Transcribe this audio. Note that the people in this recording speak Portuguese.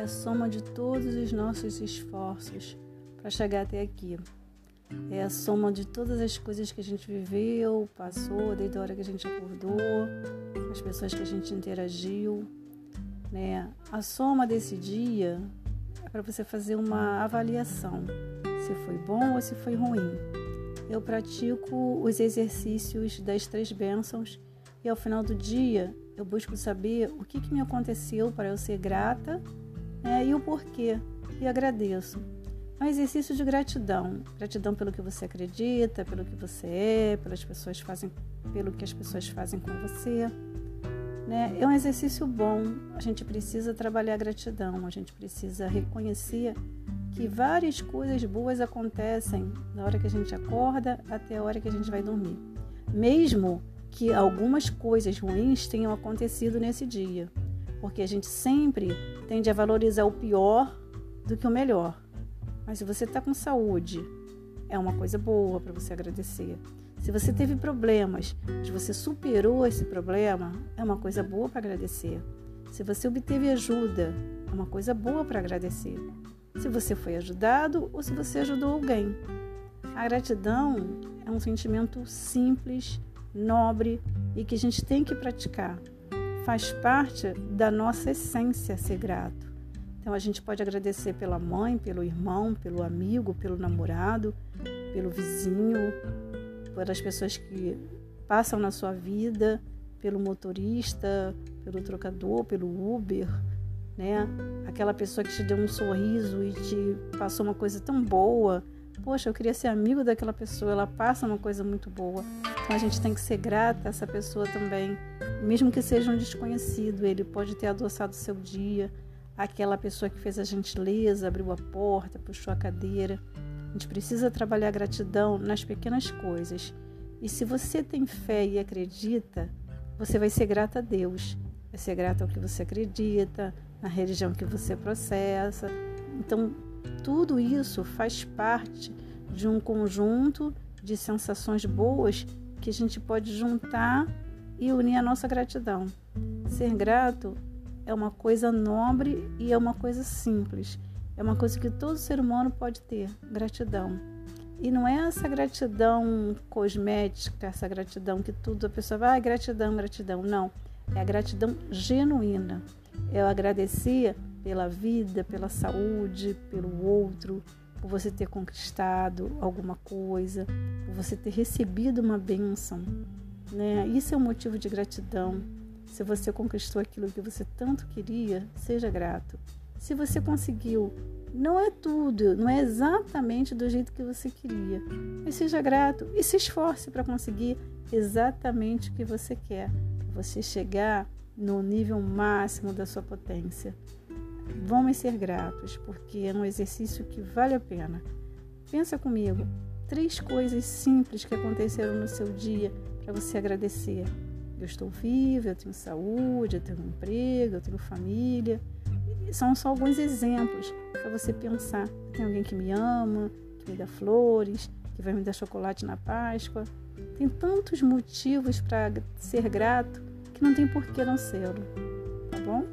a soma de todos os nossos esforços para chegar até aqui. É a soma de todas as coisas que a gente viveu, passou, desde a hora que a gente acordou, as pessoas que a gente interagiu. Né? A soma desse dia é para você fazer uma avaliação se foi bom ou se foi ruim. Eu pratico os exercícios das três bênçãos e ao final do dia eu busco saber o que, que me aconteceu para eu ser grata né, e o porquê. E agradeço. É um exercício de gratidão. Gratidão pelo que você acredita, pelo que você é, pelas pessoas fazem, pelo que as pessoas fazem com você. Né? É um exercício bom. A gente precisa trabalhar a gratidão, a gente precisa reconhecer que várias coisas boas acontecem na hora que a gente acorda até a hora que a gente vai dormir. Mesmo que algumas coisas ruins tenham acontecido nesse dia, porque a gente sempre tende a valorizar o pior do que o melhor. Mas se você está com saúde, é uma coisa boa para você agradecer. Se você teve problemas, mas você superou esse problema, é uma coisa boa para agradecer. Se você obteve ajuda, é uma coisa boa para agradecer. Se você foi ajudado ou se você ajudou alguém. A gratidão é um sentimento simples, nobre e que a gente tem que praticar. Faz parte da nossa essência ser grato. Então a gente pode agradecer pela mãe, pelo irmão, pelo amigo, pelo namorado, pelo vizinho, pelas pessoas que passam na sua vida, pelo motorista, pelo trocador, pelo Uber, né? Aquela pessoa que te deu um sorriso e te passou uma coisa tão boa. Poxa, eu queria ser amigo daquela pessoa, ela passa uma coisa muito boa. Então a gente tem que ser grata a essa pessoa também, mesmo que seja um desconhecido, ele pode ter adoçado o seu dia aquela pessoa que fez a gentileza, abriu a porta, puxou a cadeira. A gente precisa trabalhar gratidão nas pequenas coisas. E se você tem fé e acredita, você vai ser grata a Deus. Vai ser grata ao que você acredita, na religião que você processa. Então, tudo isso faz parte de um conjunto de sensações boas que a gente pode juntar e unir a nossa gratidão. Ser grato é uma coisa nobre e é uma coisa simples. É uma coisa que todo ser humano pode ter, gratidão. E não é essa gratidão cosmética, essa gratidão que tudo a pessoa vai, ah, gratidão, gratidão. Não. É a gratidão genuína. O agradecer pela vida, pela saúde, pelo outro, por você ter conquistado alguma coisa, por você ter recebido uma bênção. Né? Isso é um motivo de gratidão. Se você conquistou aquilo que você tanto queria, seja grato. Se você conseguiu, não é tudo, não é exatamente do jeito que você queria, mas seja grato e se esforce para conseguir exatamente o que você quer. Você chegar no nível máximo da sua potência. Vamos ser gratos, porque é um exercício que vale a pena. Pensa comigo, três coisas simples que aconteceram no seu dia para você agradecer. Eu estou viva, eu tenho saúde, eu tenho um emprego, eu tenho família. E são só alguns exemplos para você pensar. Tem alguém que me ama, que me dá flores, que vai me dar chocolate na Páscoa. Tem tantos motivos para ser grato que não tem por que não ser, tá bom?